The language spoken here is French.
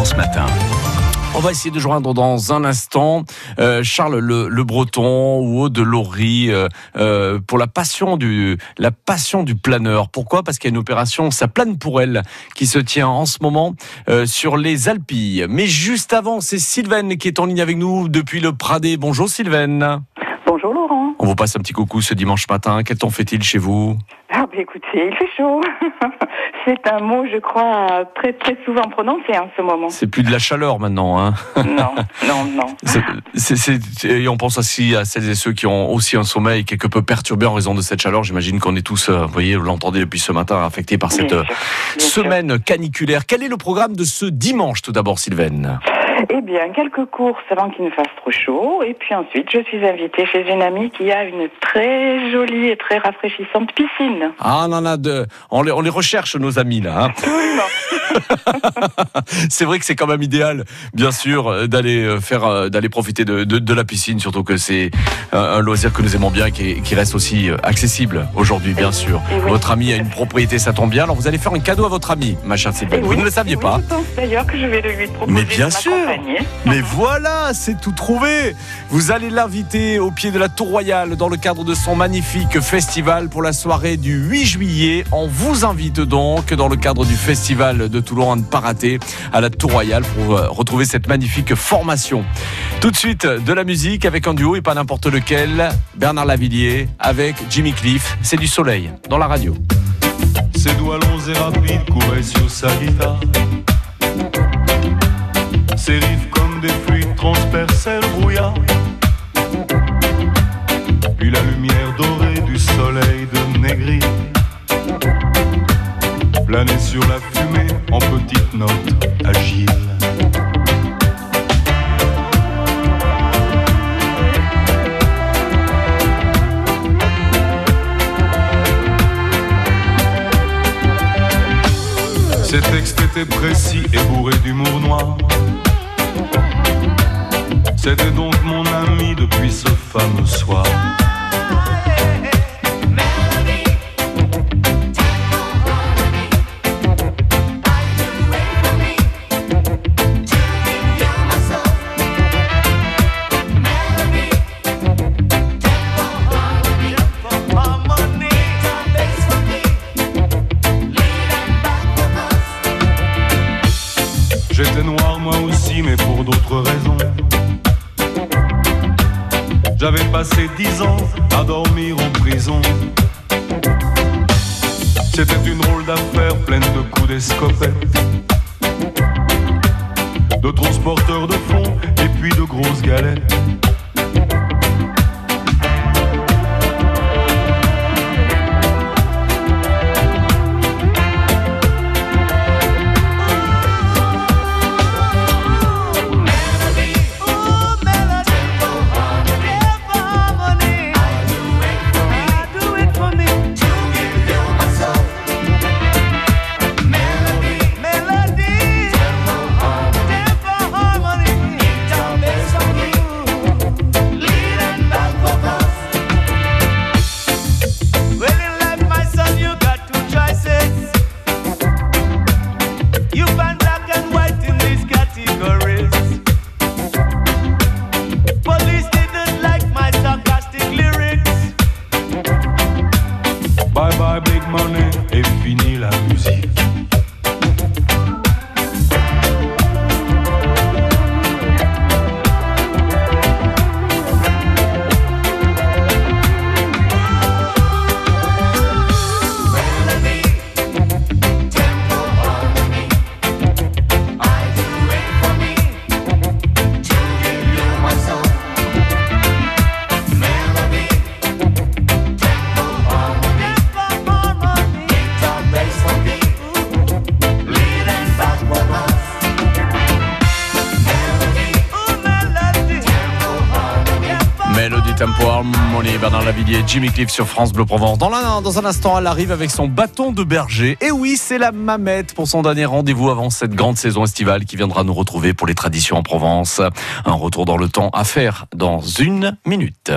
France Matin. On va essayer de joindre dans un instant euh, Charles le, Breton ou Aude Laurie euh, euh, pour la passion du la passion du planeur. Pourquoi? Parce qu'il y a une opération, ça plane pour elle, qui se tient en ce moment sur les Alpilles. Mais juste avant, c'est Sylvaine qui est en ligne avec nous depuis le Pradé. Bonjour Sylvaine. Bonjour Laurent. On vous passe un petit coucou ce dimanche matin. Quel temps fait-il chez vous? Écoutez, il fait chaud. C'est un mot, je crois, très très souvent prononcé en ce moment. C'est plus de la chaleur maintenant, hein Non, non, non. et on pense aussi à celles et ceux qui ont aussi un sommeil quelque peu perturbé en raison de cette chaleur. J'imagine qu'on est tous, euh, vous voyez, vous l'entendez depuis ce matin, affectés par cette euh, semaine caniculaire. Quel est le programme de ce dimanche tout d'abord, Sylvaine? Eh bien, quelques courses avant qu'il ne fasse trop chaud. Et puis ensuite, je suis invitée chez une amie qui a une très jolie et très rafraîchissante piscine. Ah, on en a deux. On les, on les recherche, nos amis, là. Hein. c'est vrai que c'est quand même idéal, bien sûr, euh, d'aller euh, faire, euh, d'aller profiter de, de, la piscine, surtout que c'est un loisir que nous aimons bien et qui, qui reste aussi accessible aujourd'hui, bien sûr. Votre ami a une propriété, ça tombe bien. Alors vous allez faire un cadeau à votre ami, ma chère Sylvaine. Vous ne le saviez pas Je pense d'ailleurs que je vais lui proposer. Mais bien sûr. Mais voilà, c'est tout trouvé. Vous allez l'inviter au pied de la Tour Royale dans le cadre de son magnifique festival pour la soirée du 8 juillet. On vous invite donc dans le cadre du festival de Toulon à ne pas rater à la Tour Royale pour euh, retrouver cette magnifique formation. Tout de suite, de la musique avec un duo et pas n'importe lequel. Bernard Lavillier avec Jimmy Cliff. C'est du soleil dans la radio. Ses doigts longs et rapides couraient sur sa guitare. Ses rives comme des fluides transperçaient le brouillard. Puis la lumière dorée du soleil de Négri planait sur la fumée en petites notes agiles. Ces textes étaient précis et bourrés d'humour noir. C'était donc mon ami depuis ce fameux soir. J'étais noir moi aussi, mais pour d'autres raisons. J'avais passé dix ans à dormir en prison. C'était une drôle d'affaire pleine de coups d'escopette, de transporteurs de fonds et puis de grosses galettes. Melody Tempo Harmony, Bernard Lavillier, Jimmy Cliff sur France Bleu Provence. Dans, dans un instant, elle arrive avec son bâton de berger. Et oui, c'est la mamette pour son dernier rendez-vous avant cette grande saison estivale qui viendra nous retrouver pour les traditions en Provence. Un retour dans le temps à faire dans une minute.